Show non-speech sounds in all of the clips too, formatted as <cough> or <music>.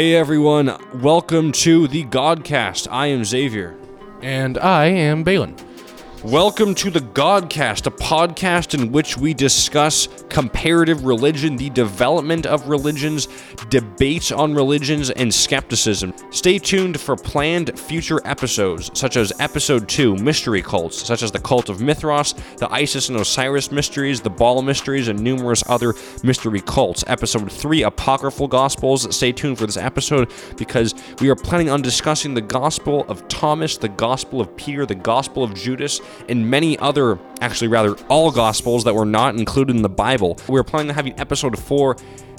Hey everyone, welcome to the Godcast. I am Xavier. And I am Balin. Welcome to the Godcast, a podcast in which we discuss comparative religion, the development of religions, debates on religions, and skepticism. Stay tuned for planned future episodes, such as Episode 2 Mystery Cults, such as the Cult of Mithras, the Isis and Osiris Mysteries, the Baal Mysteries, and numerous other mystery cults. Episode 3 Apocryphal Gospels. Stay tuned for this episode because we are planning on discussing the Gospel of Thomas, the Gospel of Peter, the Gospel of Judas and many other, actually, rather, all Gospels that were not included in the Bible. We're planning on having episode 4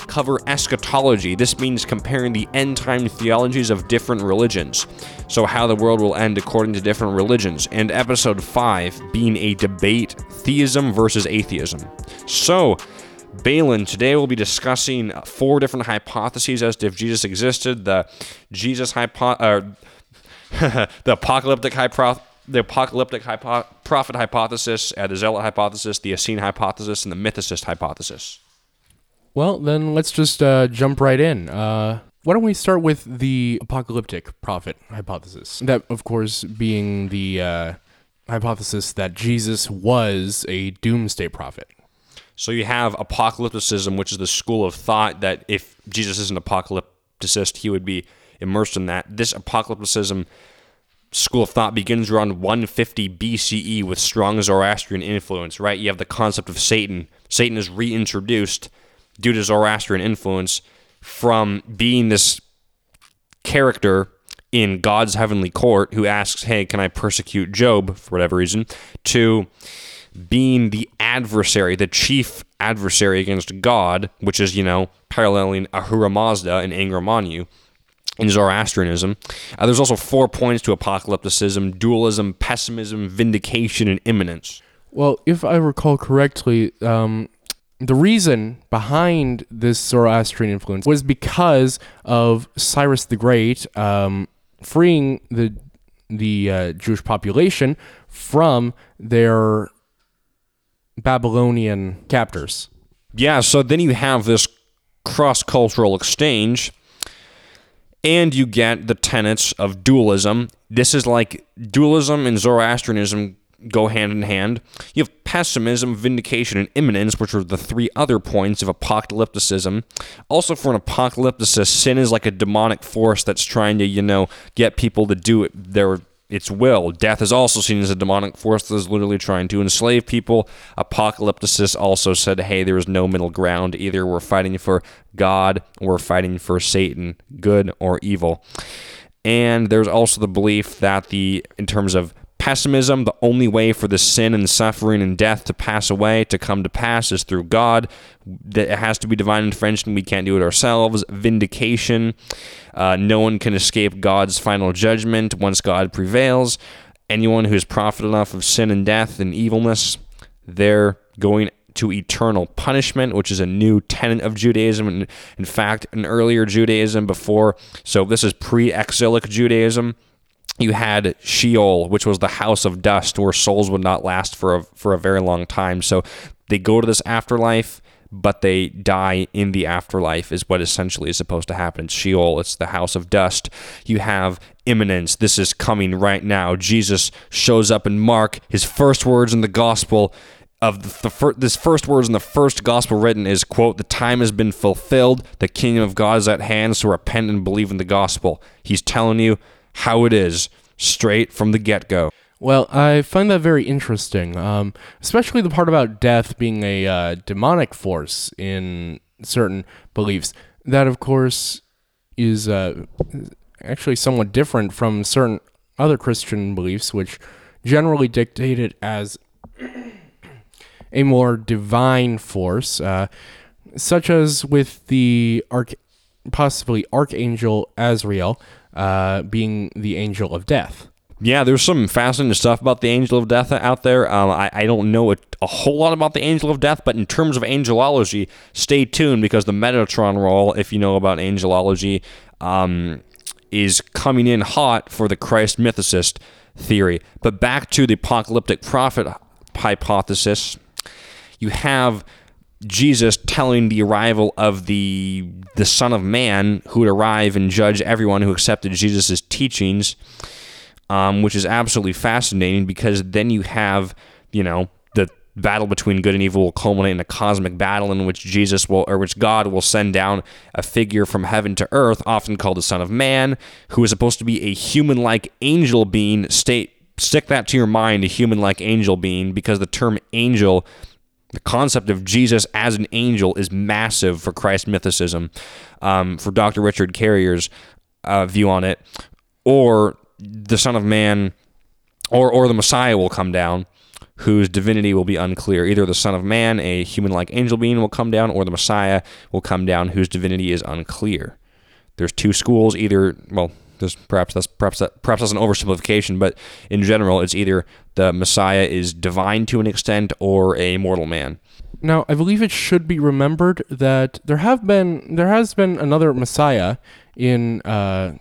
cover eschatology. This means comparing the end time theologies of different religions. So, how the world will end according to different religions. And episode 5 being a debate theism versus atheism. So, Balin, today we'll be discussing four different hypotheses as to if Jesus existed the Jesus hypo- uh, <laughs> the apocalyptic hypothesis the apocalyptic hypo- prophet hypothesis, uh, the zealot hypothesis, the Essene hypothesis, and the mythicist hypothesis. Well, then let's just uh, jump right in. Uh, why don't we start with the apocalyptic prophet hypothesis? That, of course, being the uh, hypothesis that Jesus was a doomsday prophet. So you have apocalypticism, which is the school of thought that if Jesus is an apocalypticist, he would be immersed in that. This apocalypticism school of thought begins around 150 BCE with strong Zoroastrian influence, right? You have the concept of Satan. Satan is reintroduced due to Zoroastrian influence from being this character in God's heavenly court who asks, Hey, can I persecute Job for whatever reason? to being the adversary, the chief adversary against God, which is, you know, paralleling Ahura Mazda and Angra Mainyu in Zoroastrianism. Uh, there's also four points to apocalypticism dualism, pessimism, vindication, and imminence. Well, if I recall correctly, um, the reason behind this Zoroastrian influence was because of Cyrus the Great um, freeing the the uh, Jewish population from their Babylonian captors. Yeah, so then you have this cross cultural exchange and you get the tenets of dualism. This is like dualism and Zoroastrianism go hand in hand. You have pessimism, vindication, and imminence, which are the three other points of apocalypticism. Also, for an apocalypticist, sin is like a demonic force that's trying to, you know, get people to do it their its will. Death is also seen as a demonic force that is literally trying to enslave people. Apocalypticists also said, hey, there is no middle ground. Either we're fighting for God or we're fighting for Satan, good or evil. And there's also the belief that the, in terms of pessimism, the only way for the sin and suffering and death to pass away, to come to pass, is through God. That it has to be divine intervention. We can't do it ourselves. Vindication. Uh, no one can escape God's final judgment once God prevails. Anyone who is profited enough of sin and death and evilness, they're going to eternal punishment, which is a new tenet of Judaism. And in fact, an earlier Judaism before, so this is pre exilic Judaism you had Sheol, which was the house of dust, where souls would not last for a, for a very long time. So they go to this afterlife, but they die in the afterlife, is what essentially is supposed to happen. Sheol, it's the house of dust. You have imminence. This is coming right now. Jesus shows up in Mark. His first words in the gospel of the, the fir- this first words in the first gospel written is quote the time has been fulfilled the kingdom of god is at hand so repent and believe in the gospel he's telling you how it is straight from the get go. Well, I find that very interesting, um, especially the part about death being a uh, demonic force in certain beliefs. That, of course, is uh, actually somewhat different from certain other Christian beliefs, which generally dictate it as a more divine force, uh, such as with the arch- possibly Archangel Azrael uh, being the angel of death. Yeah, there's some fascinating stuff about the angel of death out there. Um, I, I, don't know a, a, whole lot about the angel of death, but in terms of angelology, stay tuned because the Metatron role, if you know about angelology, um, is coming in hot for the Christ mythicist theory. But back to the apocalyptic prophet hypothesis, you have Jesus telling the arrival of the the Son of Man who would arrive and judge everyone who accepted Jesus' teachings, um, which is absolutely fascinating because then you have, you know, the battle between good and evil will culminate in a cosmic battle in which Jesus will, or which God will send down a figure from heaven to earth, often called the Son of Man, who is supposed to be a human-like angel being. State stick that to your mind, a human-like angel being, because the term angel the concept of Jesus as an angel is massive for Christ mythicism, um, for Dr. Richard Carrier's uh, view on it, or the Son of Man, or or the Messiah will come down, whose divinity will be unclear. Either the Son of Man, a human-like angel being, will come down, or the Messiah will come down, whose divinity is unclear. There's two schools. Either well, there's perhaps that's perhaps that perhaps that's an oversimplification, but in general, it's either the Messiah is divine to an extent or a mortal man. Now, I believe it should be remembered that there have been there has been another Messiah in uh,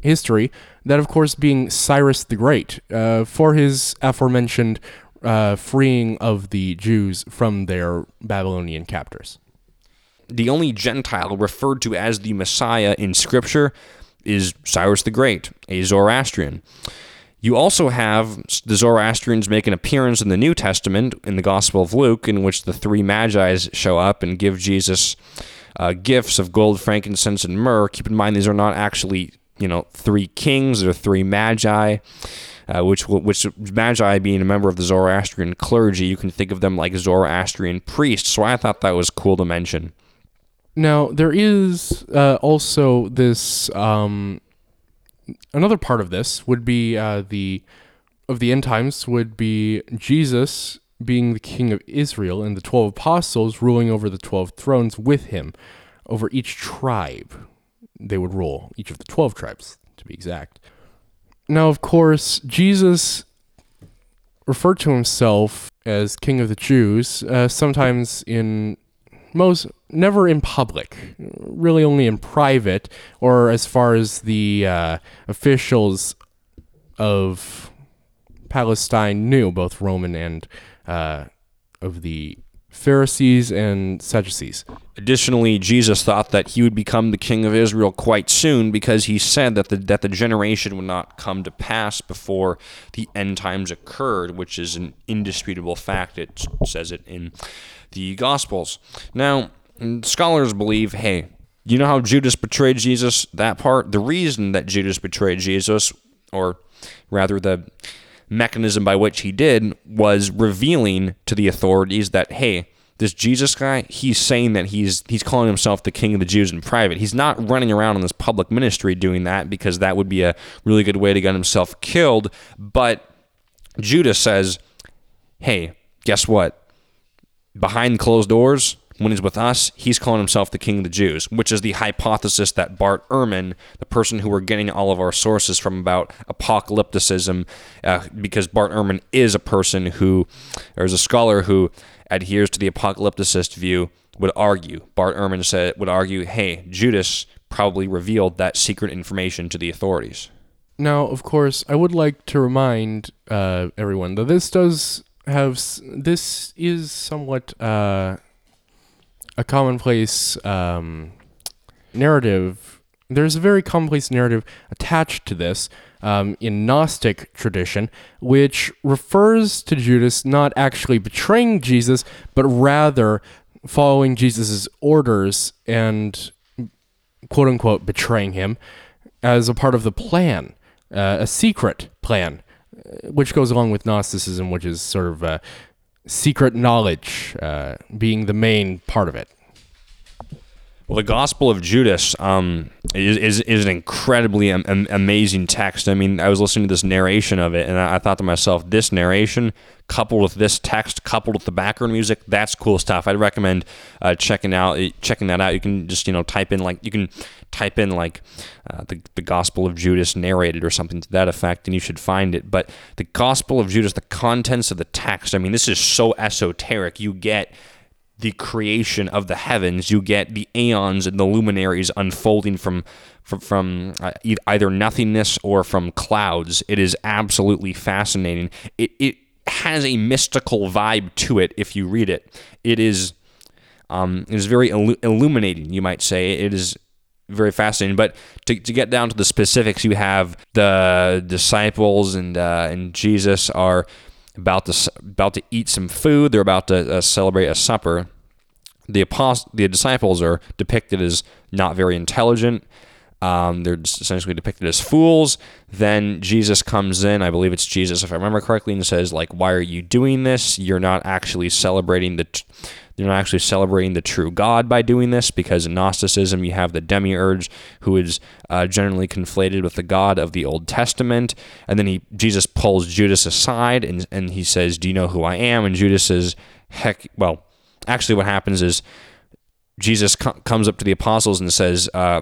history. That, of course, being Cyrus the Great uh, for his aforementioned uh, freeing of the Jews from their Babylonian captors. The only Gentile referred to as the Messiah in Scripture is Cyrus the Great, a Zoroastrian. You also have the Zoroastrians make an appearance in the New Testament in the Gospel of Luke, in which the three Magi's show up and give Jesus uh, gifts of gold, frankincense, and myrrh. Keep in mind, these are not actually, you know, three kings; they're three Magi. Uh, which which Magi being a member of the Zoroastrian clergy, you can think of them like Zoroastrian priests. So I thought that was cool to mention. Now there is uh, also this um, another part of this would be uh, the of the end times would be Jesus being the king of Israel and the 12 apostles ruling over the 12 thrones with him over each tribe. They would rule each of the 12 tribes to be exact. Now of course Jesus referred to himself as king of the Jews uh, sometimes in most never in public, really only in private, or as far as the uh, officials of Palestine knew, both Roman and uh, of the Pharisees and Sadducees. Additionally, Jesus thought that he would become the king of Israel quite soon because he said that the that the generation would not come to pass before the end times occurred, which is an indisputable fact. It says it in the Gospels. Now, scholars believe, hey, you know how Judas betrayed Jesus? That part, the reason that Judas betrayed Jesus, or rather the mechanism by which he did, was revealing to the authorities that, hey, this Jesus guy, he's saying that he's he's calling himself the king of the Jews in private. He's not running around in this public ministry doing that because that would be a really good way to get himself killed. But Judas says, "Hey, guess what? Behind closed doors, when he's with us, he's calling himself the king of the Jews, which is the hypothesis that Bart Ehrman, the person who we're getting all of our sources from about apocalypticism, uh, because Bart Ehrman is a person who, or is a scholar who adheres to the apocalypticist view, would argue. Bart Ehrman said would argue, hey, Judas probably revealed that secret information to the authorities. Now, of course, I would like to remind uh, everyone that this does have this is somewhat. Uh, a commonplace um, narrative. There's a very commonplace narrative attached to this um, in Gnostic tradition, which refers to Judas not actually betraying Jesus, but rather following Jesus' orders and quote unquote betraying him as a part of the plan, uh, a secret plan, uh, which goes along with Gnosticism, which is sort of uh, secret knowledge uh, being the main part of it. Well, the Gospel of Judas um, is, is, is an incredibly am- amazing text. I mean, I was listening to this narration of it, and I, I, thought to myself, this narration coupled with this text, coupled with the background music, that's cool stuff. I'd recommend uh, checking out checking that out. You can just you know type in like you can type in like uh, the the Gospel of Judas narrated or something to that effect, and you should find it. But the Gospel of Judas, the contents of the text, I mean, this is so esoteric. You get the creation of the heavens, you get the aeons and the luminaries unfolding from from, from uh, either nothingness or from clouds. It is absolutely fascinating. It it has a mystical vibe to it if you read it. It is Um, it is very illu- illuminating, you might say. It is very fascinating. But to, to get down to the specifics, you have the disciples and uh, and Jesus are about to about to eat some food. They're about to uh, celebrate a supper. The apost- the disciples are depicted as not very intelligent. Um, they're essentially depicted as fools. Then Jesus comes in, I believe it's Jesus, if I remember correctly, and says, like, why are you doing this? You're not actually celebrating the, t- you're not actually celebrating the true God by doing this, because in Gnosticism you have the demiurge, who is uh, generally conflated with the God of the Old Testament. And then he Jesus pulls Judas aside and and he says, "Do you know who I am?" And Judas says, "Heck, well." Actually, what happens is Jesus co- comes up to the apostles and says, uh,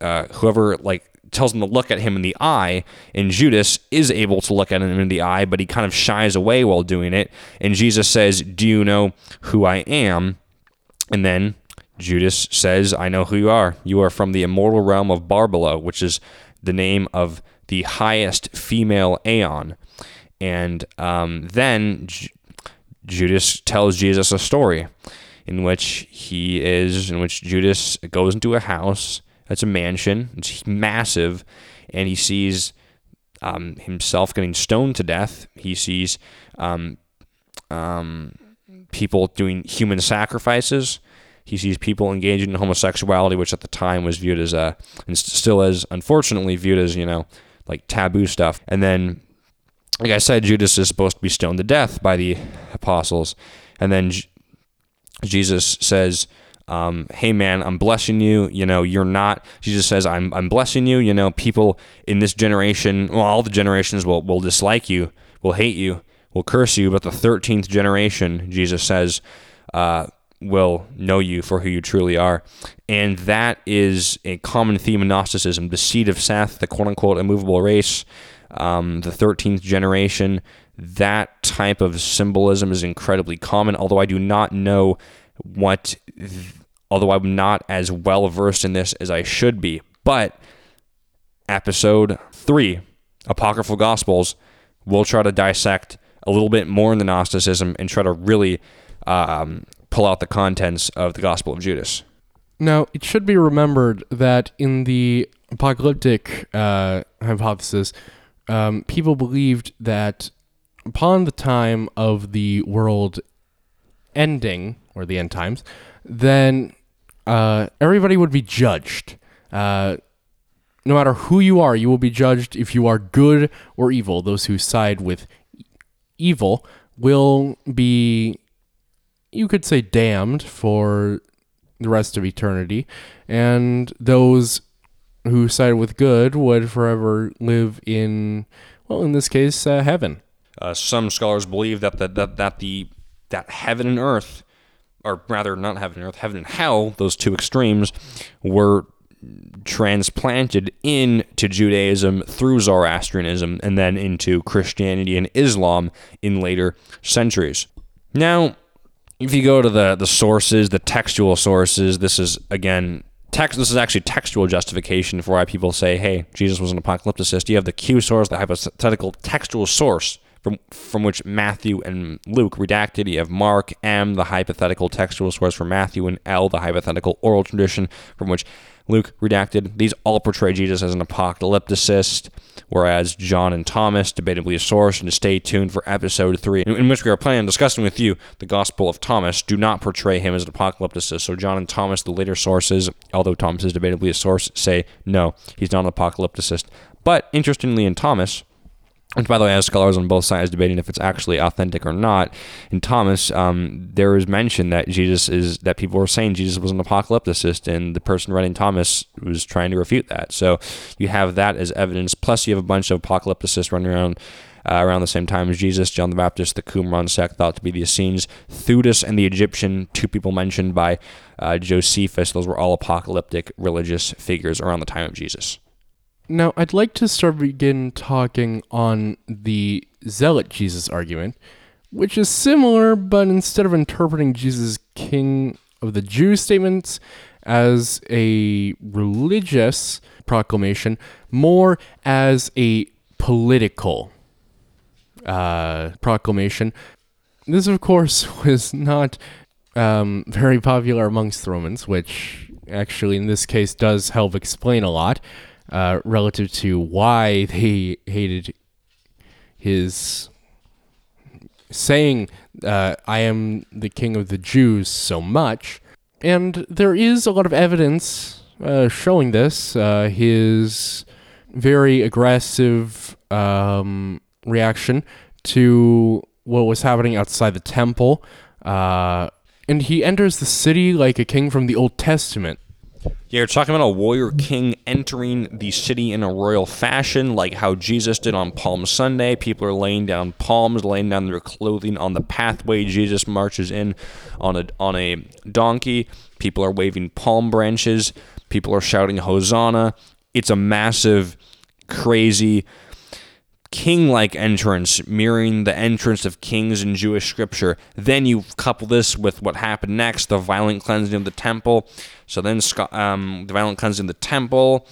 uh, whoever like tells them to look at him in the eye, and Judas is able to look at him in the eye, but he kind of shies away while doing it. And Jesus says, "Do you know who I am?" And then Judas says, "I know who you are. You are from the immortal realm of Barbelo, which is the name of the highest female aeon." And um, then J- Judas tells Jesus a story in which he is, in which Judas goes into a house. It's a mansion. It's massive, and he sees um, himself getting stoned to death. He sees um, um, people doing human sacrifices. He sees people engaging in homosexuality, which at the time was viewed as a, and still is, unfortunately, viewed as you know, like taboo stuff. And then like I said, Judas is supposed to be stoned to death by the apostles. And then J- Jesus says, um, Hey man, I'm blessing you. You know, you're not, Jesus says, I'm, I'm blessing you. You know, people in this generation, well, all the generations will, will dislike you, will hate you, will curse you. But the 13th generation, Jesus says, uh, will know you for who you truly are. And that is a common theme in Gnosticism the seed of Seth, the quote unquote immovable race um, the 13th generation. That type of symbolism is incredibly common, although I do not know what, although I'm not as well versed in this as I should be. But episode three, Apocryphal Gospels, we'll try to dissect a little bit more in the Gnosticism and try to really um, pull out the contents of the Gospel of Judas. Now, it should be remembered that in the apocalyptic uh, hypothesis, um, people believed that upon the time of the world ending, or the end times, then uh, everybody would be judged. Uh, no matter who you are, you will be judged if you are good or evil. Those who side with evil will be, you could say, damned for the rest of eternity. And those who sided with good would forever live in, well, in this case, uh, heaven. Uh, some scholars believe that the, that that the that heaven and earth, or rather not heaven and earth, heaven and hell, those two extremes, were transplanted into Judaism through Zoroastrianism and then into Christianity and Islam in later centuries. Now, if you go to the the sources, the textual sources, this is again text. This is actually textual justification for why people say, "Hey, Jesus was an apocalypticist." You have the Q source, the hypothetical textual source from from which Matthew and Luke redacted. You have Mark M, the hypothetical textual source for Matthew, and L, the hypothetical oral tradition from which Luke redacted. These all portray Jesus as an apocalypticist, whereas John and Thomas, debatably a source, and to stay tuned for episode three, in, which we are planning on discussing with you the Gospel of Thomas, do not portray him as an apocalypticist. So John and Thomas, the later sources, although Thomas is debatably a source, say no, he's not an apocalypticist. But interestingly, in Thomas, which, by the way, has scholars on both sides debating if it's actually authentic or not. In Thomas, um, there is mention that Jesus is that people were saying Jesus was an apocalypticist, and the person writing Thomas was trying to refute that. So you have that as evidence. Plus, you have a bunch of apocalypticists running around. Uh, around the same time as Jesus, John the Baptist, the Qumran sect, thought to be the Essenes, Theudas and the Egyptian, two people mentioned by uh, Josephus. Those were all apocalyptic religious figures around the time of Jesus. Now, I'd like to start begin talking on the zealot Jesus argument, which is similar, but instead of interpreting Jesus King of the Jews statements as a religious proclamation, more as a political uh, proclamation. This, of course, <laughs> was not um, very popular amongst the Romans, which actually in this case does help explain a lot uh, relative to why they hated his saying, uh, I am the king of the Jews so much. And there is a lot of evidence uh, showing this. Uh, his very aggressive um, reaction to what was happening outside the temple. Uh, and he enters the city like a king from the Old Testament. Yeah, you're talking about a warrior king entering the city in a royal fashion, like how Jesus did on Palm Sunday. People are laying down palms, laying down their clothing on the pathway. Jesus marches in on a on a donkey. People are waving palm branches. People are shouting Hosanna. It's a massive, crazy, king like entrance, mirroring the entrance of kings in Jewish scripture. Then you couple this with what happened next the violent cleansing of the temple. So then um, the violent cleansing of the temple.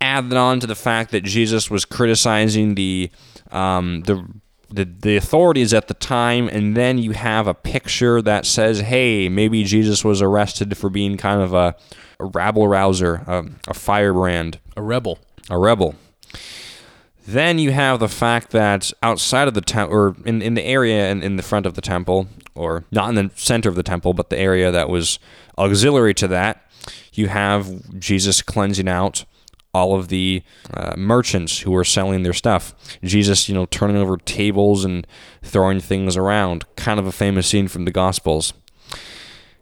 Add that on to the fact that Jesus was criticizing the, um, the the, the authorities at the time, and then you have a picture that says, hey, maybe Jesus was arrested for being kind of a, a rabble rouser, a, a firebrand, a rebel. A rebel. Then you have the fact that outside of the temple, or in, in the area in, in the front of the temple, or not in the center of the temple, but the area that was auxiliary to that, you have Jesus cleansing out all of the uh, merchants who were selling their stuff. Jesus, you know, turning over tables and throwing things around. Kind of a famous scene from the Gospels.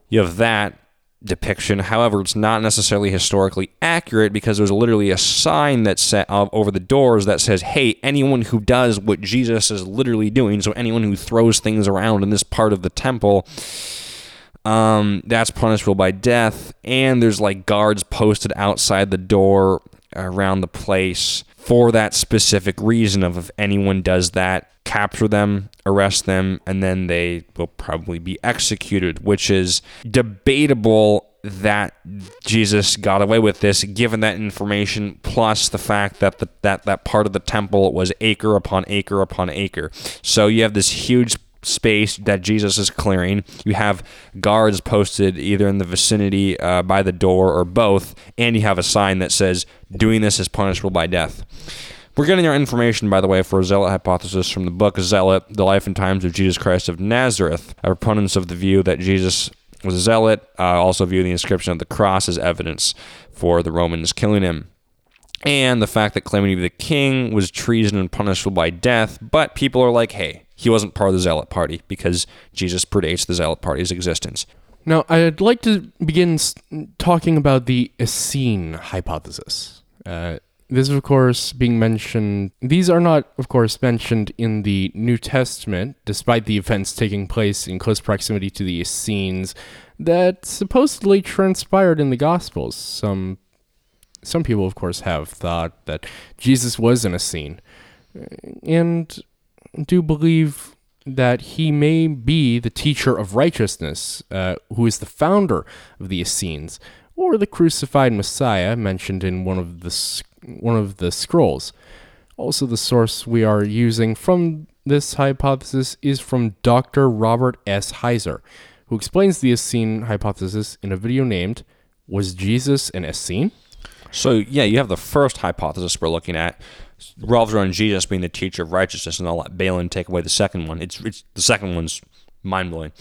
You have that depiction. However, it's not necessarily historically accurate because there's literally a sign that's set up over the doors that says, "Hey, anyone who does what Jesus is literally doing, so anyone who throws things around in this part of the temple." Um, that's punishable by death, and there's like guards posted outside the door around the place for that specific reason of if anyone does that, capture them, arrest them, and then they will probably be executed, which is debatable that Jesus got away with this given that information plus the fact that the, that that part of the temple was acre upon acre upon acre. So you have this huge space that Jesus is clearing. You have guards posted either in the vicinity uh, by the door or both, and you have a sign that says, Doing this is punishable by death. We're getting our information, by the way, for a zealot hypothesis from the book Zealot, The Life and Times of Jesus Christ of Nazareth. Proponents of the view that Jesus was a zealot uh, also view the inscription of the cross as evidence for the Romans killing him and the fact that claiming to be the king was treason and punishable by death. But people are like, hey, he wasn't part of the Zealot party because Jesus predates the Zealot party's existence. Now, I'd like to begin talking about the Essene hypothesis. Uh, this is, of course, being mentioned. These are not, of course, mentioned in the New Testament, despite the events taking place in close proximity to the Essenes that supposedly transpired in the Gospels. Some, some people, of course, have thought that Jesus was an Essene. And do believe that he may be the teacher of righteousness, uh, who is the founder of the Essenes, or the crucified Messiah mentioned in one of the one of the scrolls. Also, the source we are using from this hypothesis is from Dr. Robert S. Heiser, who explains the Essene hypothesis in a video named "Was Jesus an Essene?" So, yeah, you have the first hypothesis we're looking at, revolves around Jesus being the teacher of righteousness, and I'll let Balin take away the second one. It's it's the second one's mind blowing.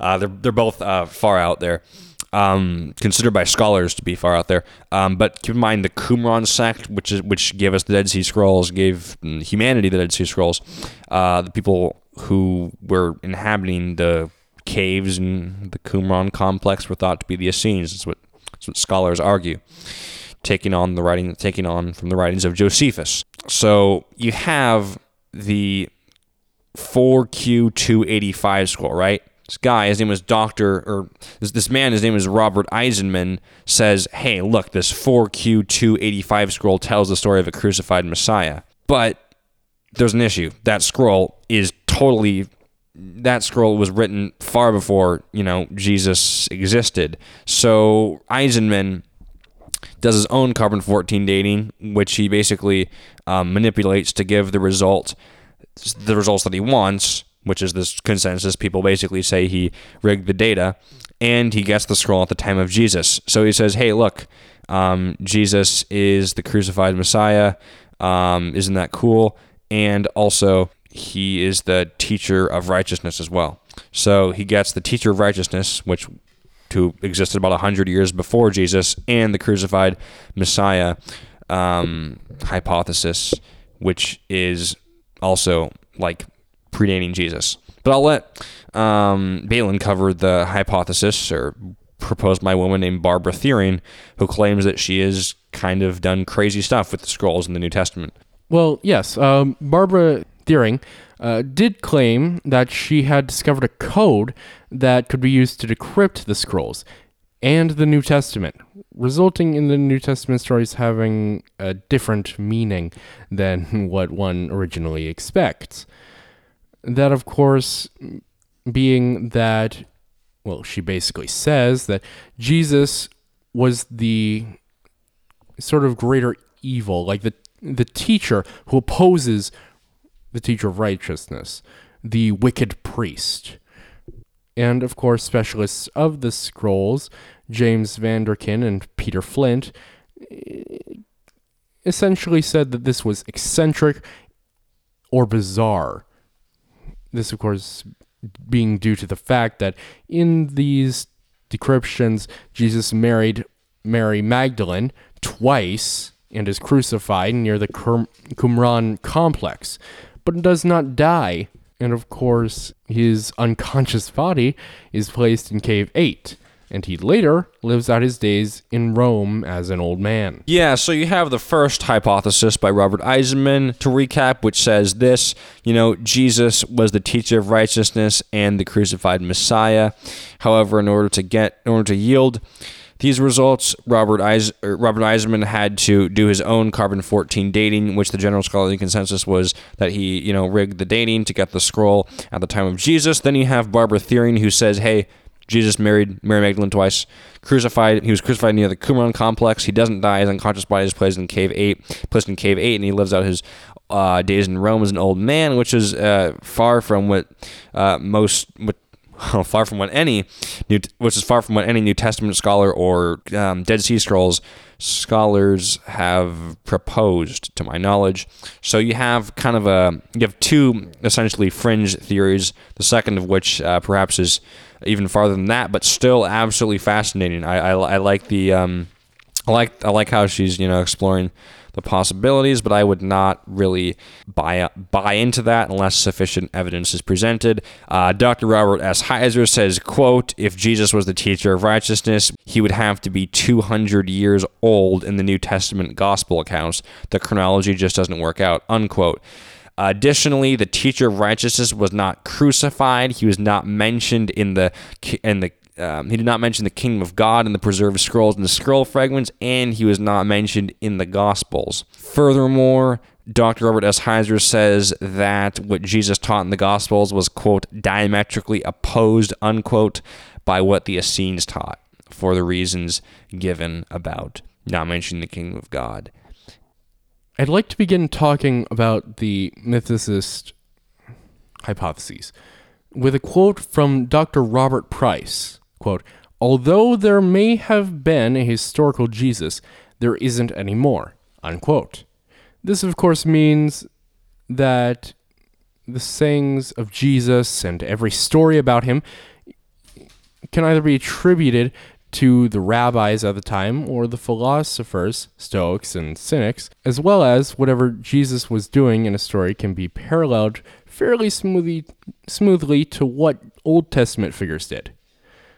Uh, they're they're both uh, far out there. Um, considered by scholars to be far out there. Um, but keep in mind the Qumran sect, which is which gave us the Dead Sea Scrolls, gave humanity the Dead Sea Scrolls. Uh, the people who were inhabiting the caves in the Qumran complex were thought to be the Essenes. That's what, that's what scholars argue taking on the writing taking on from the writings of Josephus. So you have the 4Q285 scroll, right? This guy, his name was Doctor, or this, this man, his name is Robert Eisenman, says, "Hey, look, this 4Q285 scroll tells the story of a crucified Messiah." But there's an issue. That scroll is totally that scroll was written far before you know Jesus existed. So Eisenman does his own carbon 14 dating, which he basically um, manipulates to give the result, the results that he wants, which is this consensus. People basically say he rigged the data, and he gets the scroll at the time of Jesus. So he says, "Hey, look, um, Jesus is the crucified Messiah. Um, isn't that cool?" And also, he is the teacher of righteousness as well. So he gets the teacher of righteousness, which who existed about 100 years before Jesus, and the crucified Messiah um, hypothesis, which is also like predating Jesus. But I'll let um, Balin cover the hypothesis or proposed by a woman named Barbara Thiering, who claims that she has kind of done crazy stuff with the scrolls in the New Testament. Well, yes. Um, Barbara Thiering uh, did claim that she had discovered a code that could be used to decrypt the scrolls and the New Testament, resulting in the New Testament stories having a different meaning than <laughs> what one originally expects. That, of course, being that, well, she basically says that Jesus was the sort of greater evil, like the the teacher who opposes the teacher of righteousness, the wicked priest. And of course, specialists of the scrolls, James VanderKam and Peter Flint, eh, essentially said that this was eccentric or bizarre. This, of course, being due to the fact that in these decryptions, Jesus married Mary Magdalene twice and is crucified near the Qumran complex, but does not die. And of course, his unconscious body is placed in Cave 8 and he later lives out his days in Rome as an old man. Yeah, so you have the first hypothesis by Robert Eisenman to recap, which says this you know, Jesus was the teacher of righteousness and the crucified Messiah. However, in order to get, in order to yield, these results, Robert, Eis- Robert Eisenman had to do his own carbon 14 dating, which the general scholarly consensus was that he, you know, rigged the dating to get the scroll at the time of Jesus. Then you have Barbara Thiering, who says, hey, Jesus married Mary Magdalene twice, crucified. He was crucified near the Qumran complex. He doesn't die. His unconscious body is placed in cave eight, placed in cave eight, and he lives out his uh, days in Rome as an old man, which is uh, far from what uh, most, what, <laughs> far from what any new, which is far from what any New Testament scholar or um, Dead Sea Scrolls scholars have proposed, to my knowledge. So you have kind of a you have two essentially fringe theories. The second of which uh, perhaps is even farther than that, but still absolutely fascinating. I, I, I like the um, I like I like how she's you know exploring the possibilities, but I would not really buy buy into that unless sufficient evidence is presented. Uh, Dr. Robert S. Heiser says, "quote If Jesus was the teacher of righteousness, he would have to be 200 years old in the New Testament gospel accounts. The chronology just doesn't work out." Unquote. Additionally, the teacher of righteousness was not crucified. He was not mentioned in the in the um, he did not mention the kingdom of God in the preserved scrolls and the scroll fragments, and he was not mentioned in the Gospels. Furthermore, Dr. Robert S. Heiser says that what Jesus taught in the Gospels was, quote, diametrically opposed, unquote, by what the Essenes taught for the reasons given about not mentioning the kingdom of God. I'd like to begin talking about the mythicist hypotheses with a quote from Dr. Robert Price. Quote, Although there may have been a historical Jesus, there isn't any more. Unquote. This, of course, means that the sayings of Jesus and every story about him can either be attributed to the rabbis at the time or the philosophers, Stoics and Cynics, as well as whatever Jesus was doing in a story can be paralleled fairly smoothly, smoothly to what Old Testament figures did.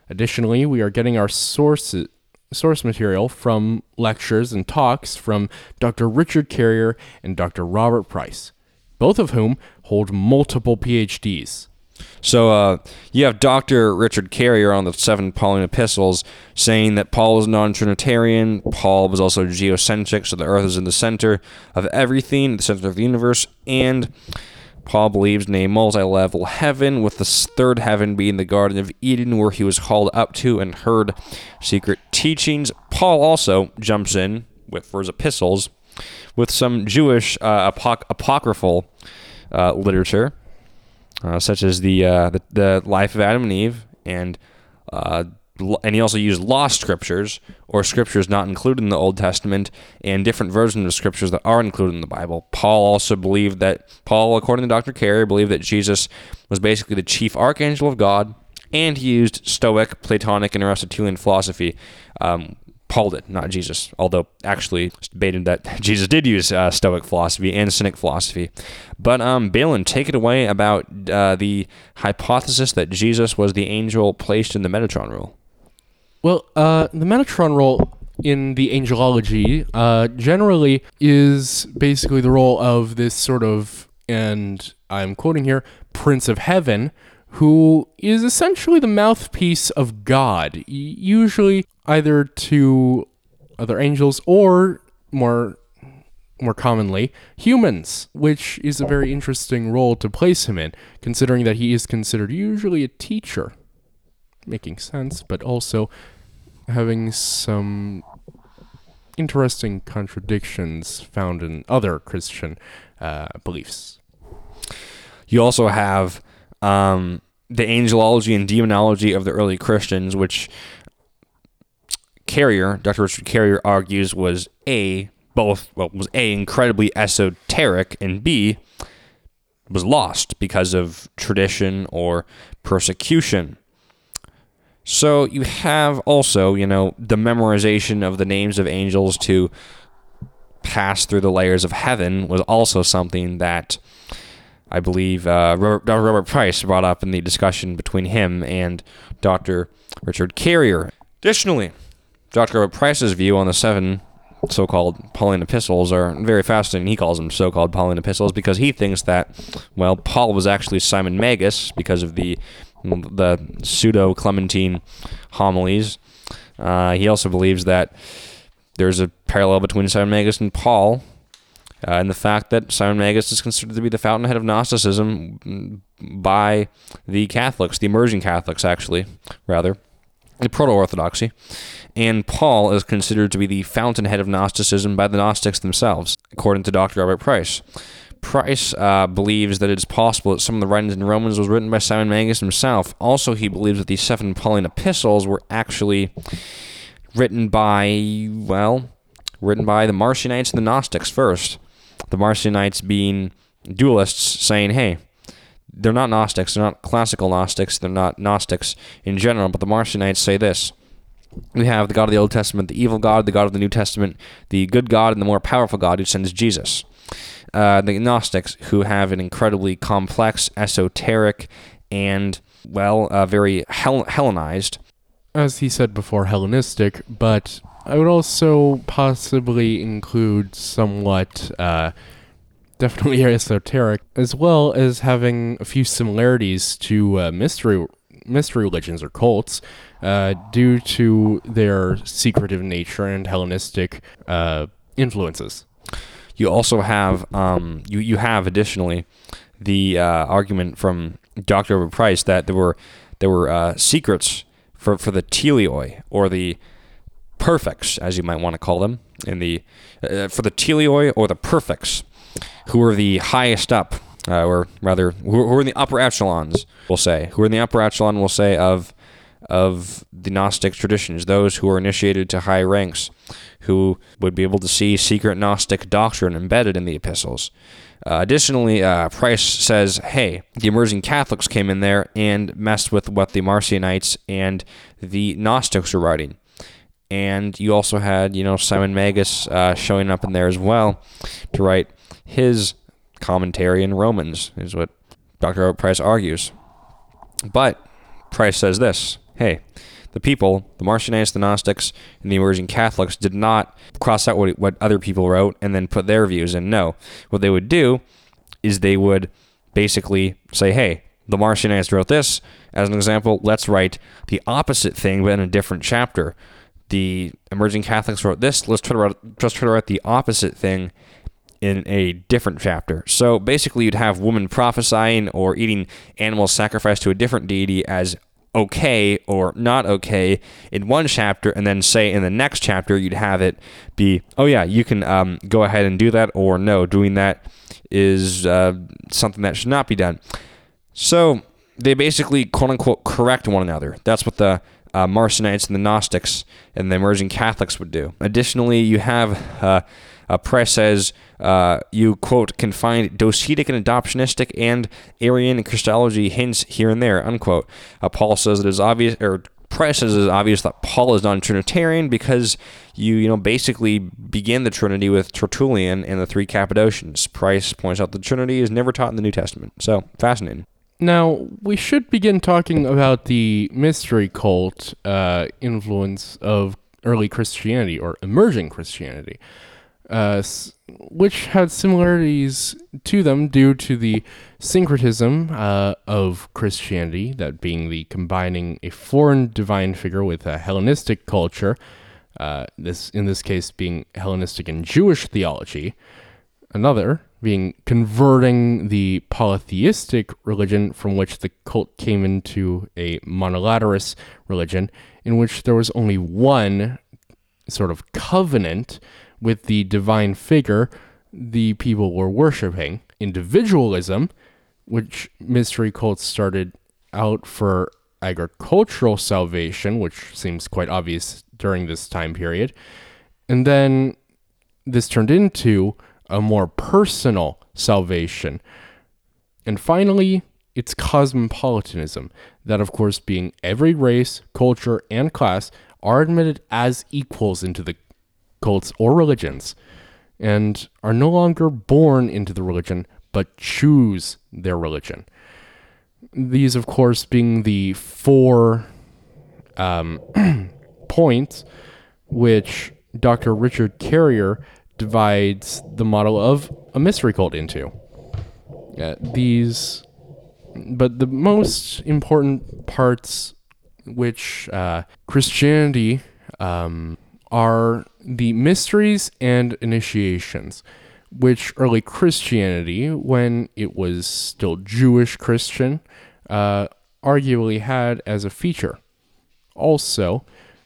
Additionally, we are getting our sources, source material from lectures and talks from Dr. Richard Carrier and Dr. Robert Price, both of whom hold multiple PhDs. So uh, you have Dr. Richard Carrier on the seven Pauline epistles saying that Paul was non-Trinitarian. Paul was also geocentric, so the earth is in the center of everything, the center of the universe, and Paul believes in a multi-level heaven, with the third heaven being the Garden of Eden, where he was called up to and heard secret teachings. Paul also jumps in with for his epistles with some Jewish uh, apoc- apocryphal uh, literature uh, such as the, uh, the the life of Adam and Eve, and uh, and he also used lost scriptures or scriptures not included in the Old Testament and different versions of scriptures that are included in the Bible. Paul also believed that Paul, according to Dr. Carrier, believed that Jesus was basically the chief archangel of God, and he used Stoic, Platonic, and Aristotelian philosophy. Um, Paul did, not Jesus, although actually debated that <laughs> Jesus did use uh, Stoic philosophy and Cynic philosophy. But um, Balin, take it away about uh, the hypothesis that Jesus was the angel placed in the Metatron rule. Well, uh, the Metatron role in the angelology uh, generally is basically the role of this sort of, and I'm quoting here, Prince of Heaven, who is essentially the mouthpiece of God, usually either to other angels or more more commonly humans, which is a very interesting role to place him in, considering that he is considered usually a teacher. Making sense, but also having some interesting contradictions found in other Christian uh, beliefs. You also have um, the angelology and demonology of the early Christians, which Carrier, Dr. Richard Carrier, argues was A, both, well, was A, incredibly esoteric, and B, was lost because of tradition or persecution. So you have also, you know, the memorization of the names of angels to pass through the layers of heaven was also something that I believe uh, Robert, Dr. Robert Price brought up in the discussion between him and Dr. Richard Carrier. Additionally, Dr. Robert Price's view on the seven so-called Pauline epistles are very fascinating. He calls them so-called Pauline epistles because he thinks that, well, Paul was actually Simon Magus because of the the pseudo Clementine homilies. Uh, he also believes that there's a parallel between Simon Magus and Paul, uh, and the fact that Simon Magus is considered to be the fountainhead of Gnosticism by the Catholics, the emerging Catholics, actually, rather, the Proto Orthodoxy. And Paul is considered to be the fountainhead of Gnosticism by the Gnostics themselves, according to Dr. Robert Price. Price uh, believes that it is possible that some of the writings in Romans was written by Simon Magus himself. Also, he believes that these seven Pauline epistles were actually written by, well, written by the Marcionites and the Gnostics first. The Marcionites being dualists saying, hey, they're not Gnostics, they're not classical Gnostics, they're not Gnostics in general, but the Marcionites say this. We have the God of the Old Testament, the evil God, the God of the New Testament, the good God, and the more powerful God who sends Jesus. Uh, the Gnostics, who have an incredibly complex, esoteric, and, well, uh, very Hel- Hellenized As he said before, Hellenistic, but I would also possibly include somewhat, uh, definitely <laughs> esoteric, as well as having a few similarities to uh, mystery mystery religions or cults, uh, due to their secretive nature and Hellenistic uh, influences. You also have um, you you have additionally the uh, argument from Dr. Robert Price that there were there were uh, secrets for for the teleoi or the perfects, as you might want to call them, in the uh, for the teleoi or the perfects, who were the highest up, uh, or rather, who, who were in the upper echelons, we'll say, who were in the upper echelon, we'll say, of of the Gnostic traditions, those who were initiated to high ranks, who would be able to see secret Gnostic doctrine embedded in the epistles. Uh, additionally, uh, Price says, hey, the emerging Catholics came in there and messed with what the Marcionites and the Gnostics were writing. And you also had, you know, Simon Magus uh, showing up in there as well to write his commentary in Romans, is what Dr. Price argues. But Price says this hey, the people, the Marcionites, the Gnostics, and the emerging Catholics did not cross out what, what other people wrote and then put their views in. No. What they would do is they would basically say, hey, the Marcionites wrote this. As an example, let's write the opposite thing but in a different chapter. The emerging Catholics wrote this. Let's try to write, try to write the opposite thing in a different chapter. So basically, you'd have women prophesying or eating animal sacrifice to a different deity as okay or not okay in one chapter, and then say in the next chapter you'd have it be, oh yeah, you can um, go ahead and do that, or no, doing that is uh, something that should not be done. So they basically quote unquote correct one another. That's what the uh, Marcionites and the Gnostics and the emerging Catholics would do. Additionally, you have uh, a press says uh, you quote can find docetic and adoptionistic and Arian Christology hints here and there unquote. Uh, Paul says it is obvious or Price says it is obvious that Paul is non-Trinitarian because you you know basically begin the Trinity with Tertullian and the three Cappadocians. Price points out the Trinity is never taught in the New Testament. So fascinating. Now, we should begin talking about the mystery cult uh, influence of early Christianity or emerging Christianity, uh, which had similarities to them due to the syncretism uh, of Christianity, that being the combining a foreign divine figure with a Hellenistic culture, uh, this in this case being Hellenistic and Jewish theology. Another being converting the polytheistic religion from which the cult came into a monolatrous religion in which there was only one sort of covenant with the divine figure the people were worshiping. Individualism, which mystery cults started out for agricultural salvation, which seems quite obvious during this time period. And then this turned into a more personal salvation. And finally, it's cosmopolitanism, that of course being every race, culture, and class are admitted as equals into the cults or religions, and are no longer born into the religion, but choose their religion. These, of course, being the four um, <clears throat> points which Dr. Richard Carrier divides the model of a mystery cult into. Uh, these, but the most important parts, which uh, Christianity um, are the mysteries and initiations, which early Christianity, when it was still Jewish Christian, uh, arguably had as a feature. Also,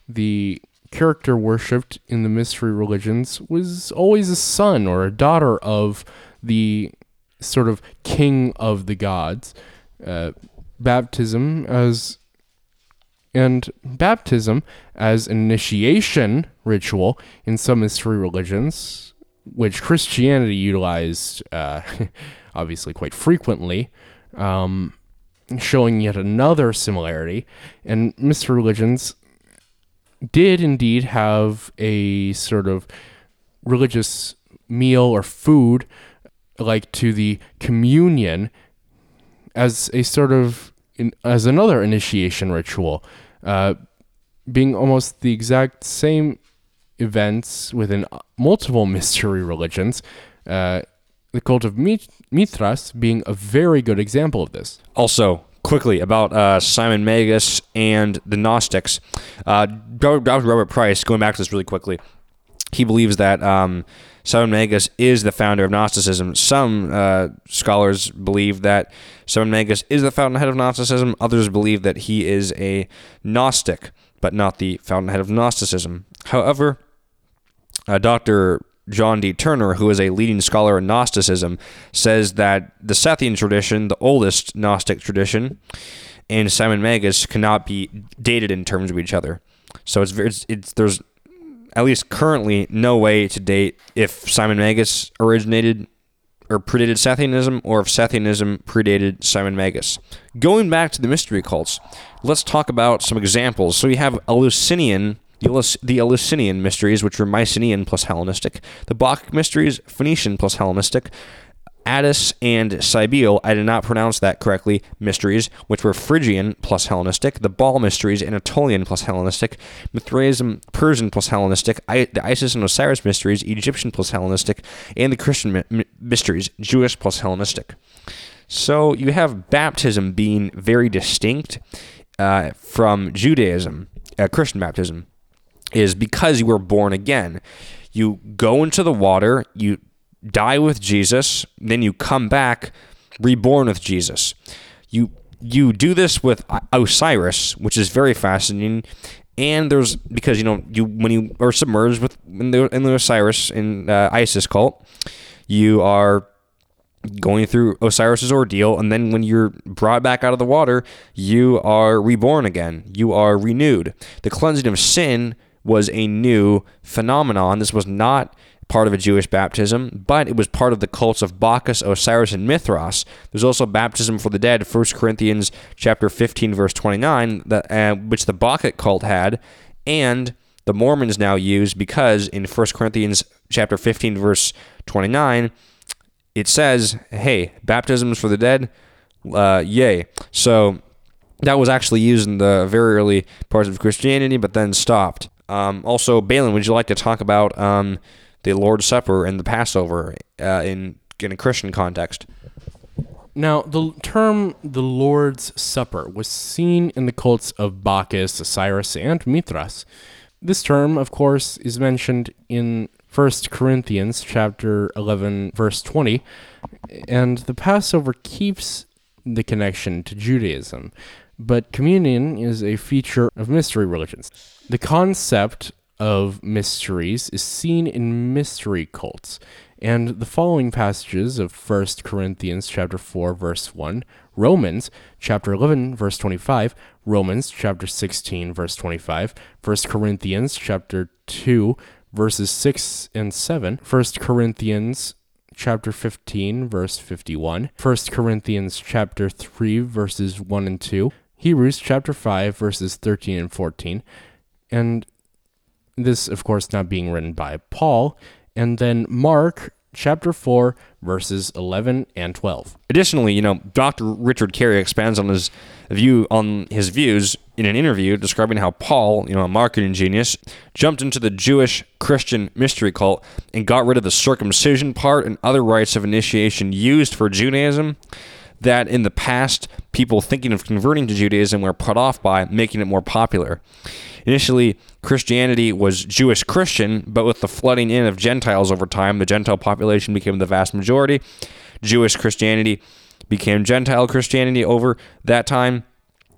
the character worshipped in the mystery religions was always a son or a daughter of the sort of king of the gods. Uh, baptism as and baptism as an initiation ritual in some mystery religions, which Christianity utilized uh, <laughs> obviously quite frequently, um, showing yet another similarity. And mystery religions did indeed have a sort of religious meal or food like to the communion as a sort of in, as another initiation ritual uh, being almost the exact same events within multiple <laughs> mystery religions uh, the cult of Mithras being a very good example of this. Also, quickly about uh, Simon Magus and the Gnostics. Uh, Dr. Robert Price, going back to this really quickly, he believes that um, Simon Magus is the founder of Gnosticism. Some uh, scholars believe that Simon Magus is the fountainhead of Gnosticism. Others believe that he is a Gnostic, but not the fountainhead of Gnosticism. However, uh, Dr. John D. Turner, who is a leading scholar in Gnosticism, says that the Sethian tradition, the oldest Gnostic tradition, and Simon Magus cannot be dated in terms of each other. So it's, it's, it's there's at least currently no way to date if Simon Magus originated or predated Sethianism or if Sethianism predated Simon Magus. Going back to the mystery cults, let's talk about some examples. So you have Eleusinian the Eleusinian mysteries, which were Mycenaean plus Hellenistic, the Bacchic mysteries, Phoenician plus Hellenistic, Attis and Cybele, I did not pronounce that correctly, mysteries, which were Phrygian plus Hellenistic, the Baal mysteries, Anatolian plus Hellenistic, Mithraism, Persian plus Hellenistic, I, the Isis and Osiris mysteries, Egyptian plus Hellenistic, and the Christian mi- mysteries, Jewish plus Hellenistic. So you have baptism being very distinct uh, from Judaism, uh, Christian baptism is because you were born again. You go into the water, you die with Jesus, then you come back reborn with Jesus. You you do this with Osiris, which is very fascinating. And there's because you know you when you are submerged with in the, in the Osiris in uh, Isis cult, you are going through Osiris's ordeal, and then when you're brought back out of the water, you are reborn again. You are renewed. The cleansing of sin was a new phenomenon. This was not part of a Jewish baptism, but it was part of the cults of Bacchus, Osiris, and Mithras. There's also baptism for the dead, 1 Corinthians chapter 15, verse 29, that, uh, which the Bacchic cult had, and the Mormons now use because in 1 Corinthians chapter 15, verse 29, it says, hey, baptisms for the dead, uh, yay. So that was actually used in the very early parts of Christianity, but then stopped. Um, also, Balin, would you like to talk about um, the Lord's Supper and the Passover uh, in in a Christian context? Now, the term the Lord's Supper was seen in the cults of Bacchus, Osiris, and Mithras. This term, of course, is mentioned in 1 Corinthians chapter 11 verse 20, and the Passover keeps the connection to Judaism, but communion is a feature of mystery religions. The concept of mysteries is seen in mystery cults. And the following passages of 1 Corinthians chapter 4 verse 1, Romans chapter 11 verse 25, Romans chapter 16 verse 25, 1 Corinthians chapter 2 verses 6 and 7, 1 Corinthians chapter 15 verse 51, 1 Corinthians chapter 3 verses 1 and 2, Hebrews chapter 5 verses 13 and 14, and this, of course, not being written by Paul. And then Mark chapter 4, verses 11 and 12. Additionally, you know, Dr. Richard Carrier expands on his view on his views in an interview describing how Paul, you know, a marketing genius, jumped into the Jewish Christian mystery cult and got rid of the circumcision part and other rites of initiation used for Judaism that in the past people thinking of converting to Judaism were put off by, making it more popular. Initially, Christianity was Jewish Christian, but with the flooding in of Gentiles over time, the Gentile population became the vast majority. Jewish Christianity became Gentile Christianity over that time,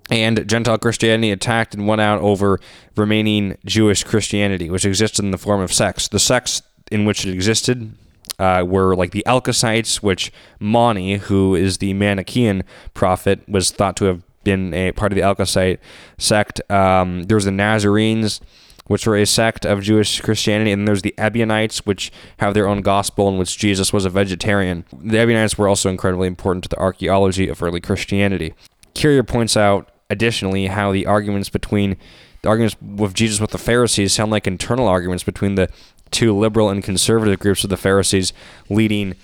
and Gentile Christianity attacked and won out over remaining Jewish Christianity, which existed in the form of sects. The sects in which it existed uh, were like the Alkasites, which Mani, who is the Manichaean prophet, was thought to have been a part of the Alkasite sect. Um, there was the Nazarenes, which were a sect of Jewish Christianity, and there's the Ebionites, which have their own gospel in which Jesus was a vegetarian. The Ebionites were also incredibly important to the archaeology of early Christianity. Carrier points out additionally how the arguments between the arguments with Jesus with the Pharisees sound like internal arguments between the two liberal and conservative groups of the Pharisees, leading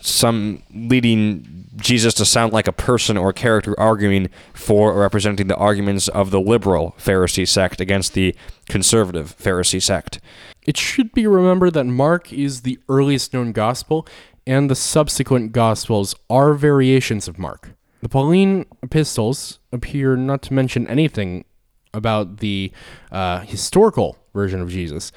some leading Jesus to sound like a person or character arguing for or representing the arguments of the liberal Pharisee sect against the conservative Pharisee sect. It should be remembered that Mark is the earliest known gospel, and the subsequent gospels are variations of Mark. The Pauline epistles appear not to mention anything about the uh, historical version of Jesus,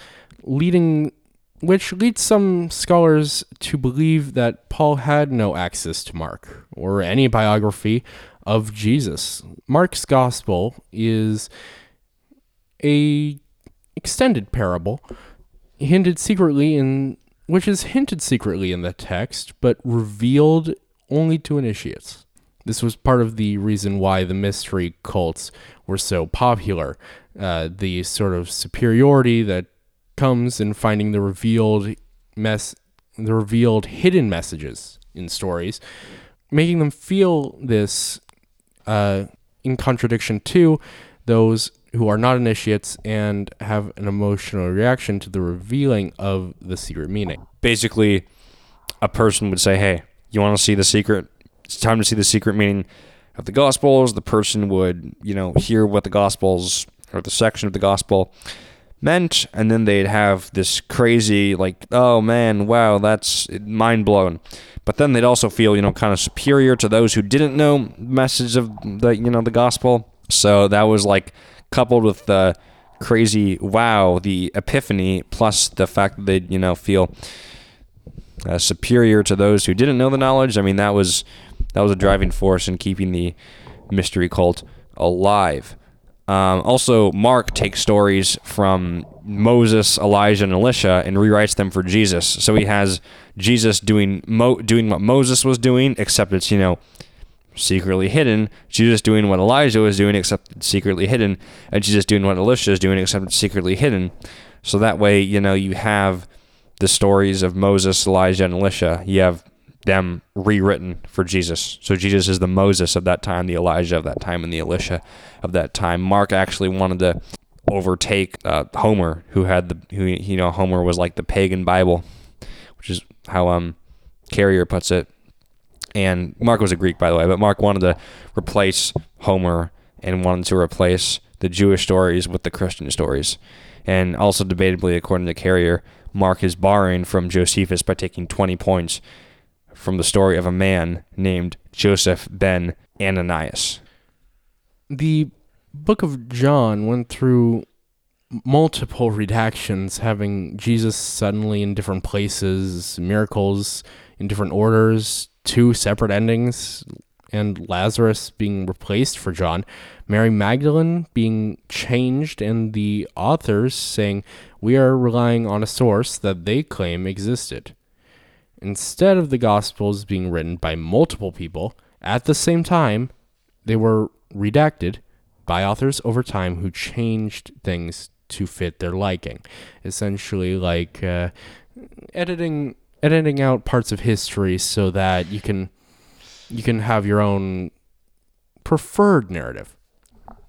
leading which leads some scholars to believe that Paul had no access to Mark or any biography of Jesus. Mark's gospel is a extended parable hinted secretly in which is hinted secretly in the text but revealed only to initiates. This was part of the reason why the mystery cults were so popular. Uh, the sort of superiority that comes in finding the revealed mess the revealed hidden messages in stories making them feel this uh, in contradiction to those who are not initiates and have an emotional reaction to the revealing of the secret meaning Basically, a person would say, Hey, you want to see the secret? It's time to see the secret meaning of the Gospels. The person would, you know, hear what the Gospels or the section of the Gospel meant and then they'd have this crazy like oh man wow that's mind blown but then they'd also feel you know kind of superior to those who didn't know message of the you know the gospel. So that was like coupled with the crazy wow the epiphany plus the fact that they'd you know feel uh, superior to those who didn't know the knowledge. I mean that was that was a driving force in keeping the mystery cult alive um, also, Mark takes stories from Moses, Elijah, and Elisha and rewrites them for Jesus. So he has Jesus doing Mo- doing what Moses was doing, except it's you know secretly hidden. Jesus doing what Elijah was doing, except it's secretly hidden, and Jesus doing what Elisha is doing, except it's secretly hidden. So that way, you know, you have the stories of Moses, Elijah, and Elisha. You have them rewritten for Jesus. So Jesus is the Moses of that time, the Elijah of that time, and the Elisha of that time. Mark actually wanted to overtake uh, Homer, who had the who you know Homer was like the pagan Bible, which is how um Carrier puts it. And Mark was a Greek, by the way, but Mark wanted to replace Homer and wanted to replace the Jewish stories with the Christian stories. And also, debatably, according to Carrier, Mark is borrowing from Josephus by taking 20 points from the story of a man named Joseph ben Ananias. The book of John went through multiple redactions, having Jesus suddenly in different places, miracles in different orders, two separate endings, and Lazarus being replaced for John, Mary Magdalene being changed, and the authors saying, We are relying on a source that they claim existed. Instead of the Gospels being written by multiple people at the same time, they were redacted by authors over time who changed things to fit their liking. Essentially, like uh, editing editing out parts of history so that you can you can have your own preferred narrative.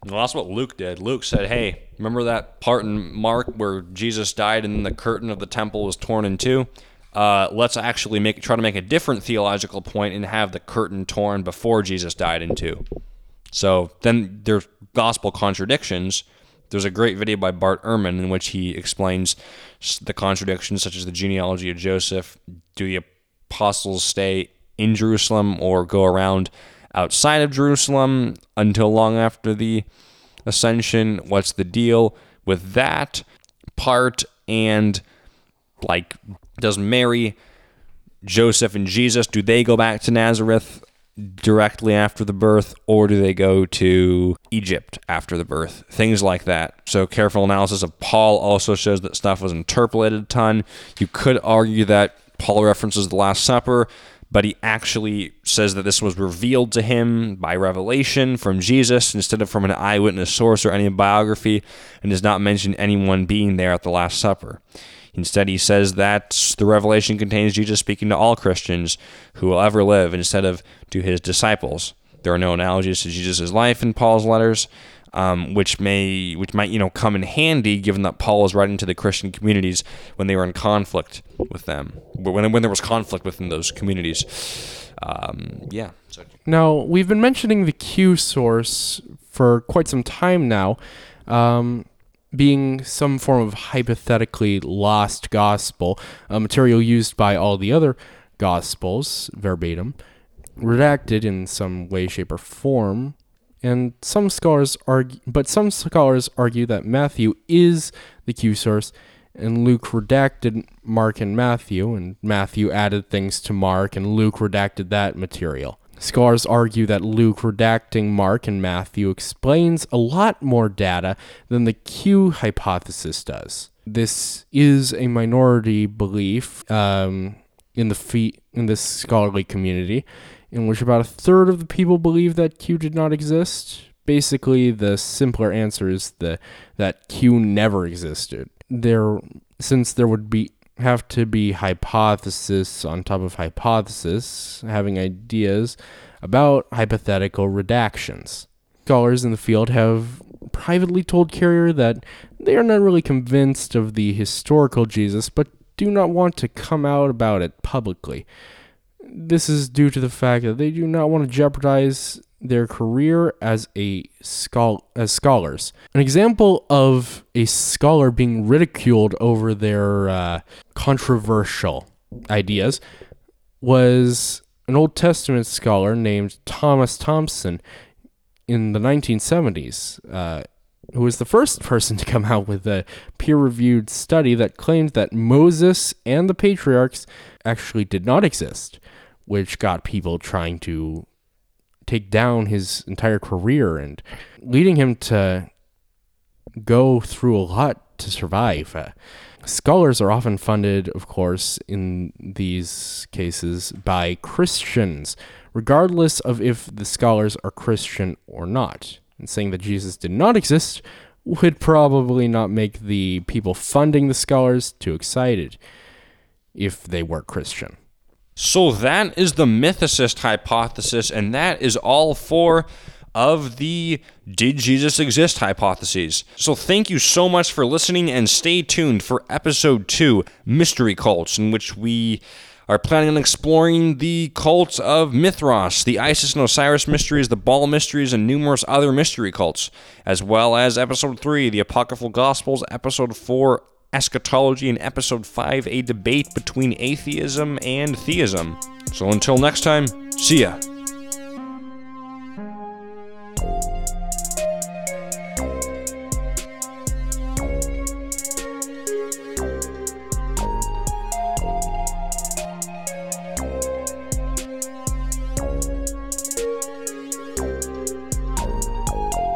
Well, that's what Luke did. Luke said, "Hey, remember that part in Mark where Jesus died and the curtain of the temple was torn in two? Uh, let's actually make try to make a different theological point and have the curtain torn before Jesus died in two. So then there's gospel contradictions. There's a great video by Bart Ehrman in which he explains the contradictions, such as the genealogy of Joseph. Do the apostles stay in Jerusalem or go around outside of Jerusalem until long after the ascension? What's the deal with that part? And like, does Mary, Joseph, and Jesus do they go back to Nazareth directly after the birth, or do they go to Egypt after the birth? Things like that. So, careful analysis of Paul also shows that stuff was interpolated a ton. You could argue that Paul references the Last Supper, but he actually says that this was revealed to him by revelation from Jesus instead of from an eyewitness source or any biography, and does not mention anyone being there at the Last Supper. Instead, he says that the revelation contains Jesus speaking to all Christians who will ever live instead of to his disciples. There are no analogies to Jesus' life in Paul's letters, um, which may which might you know come in handy given that Paul was writing to the Christian communities when they were in conflict with them, when when there was conflict within those communities. Um, yeah. Now we've been mentioning the Q source for quite some time now. Um, being some form of hypothetically lost gospel, a material used by all the other gospels verbatim, redacted in some way, shape, or form. And some scholars argue, but some scholars argue that Matthew is the Q source, and Luke redacted Mark and Matthew, and Matthew added things to Mark, and Luke redacted that material. Scholars argue that Luke redacting Mark and Matthew explains a lot more data than the Q hypothesis does. This is a minority belief um, in the fe- in this scholarly community, in which about a third of the people believe that Q did not exist. Basically, the simpler answer is the that Q never existed. There, since there would be have to be hypothesis on top of hypothesis, having ideas about hypothetical redactions. Scholars in the field have privately told Carrier that they are not really convinced of the historical Jesus, but do not want to come out about it publicly. This is due to the fact that they do not want to jeopardize their career as a schol- as scholars. An example of a scholar being ridiculed over their uh, controversial ideas was an Old Testament scholar named Thomas Thompson in the 1970s. Uh, who was the first <laughs> person to come out with a peer reviewed study that claimed that Moses and the patriarchs actually did not exist, which got people trying to take down his entire career and leading him to go through a lot to survive. Uh, scholars are often funded, of course, in these cases by Christians, regardless of if the scholars are Christian or not. And saying that Jesus did not exist would probably not make the people funding the scholars too excited if they were Christian. So that is the mythicist hypothesis, and that is all for of the Did Jesus Exist hypotheses. So thank you so much for listening, and stay tuned for episode two, Mystery Cults, in which we are planning on exploring the cults of Mithras, the Isis and Osiris mysteries, the Baal mysteries, and numerous other mystery cults, as well as episode 3, the Apocryphal Gospels, episode 4, Eschatology, in episode 5, a debate between atheism and theism. So until next time, see ya.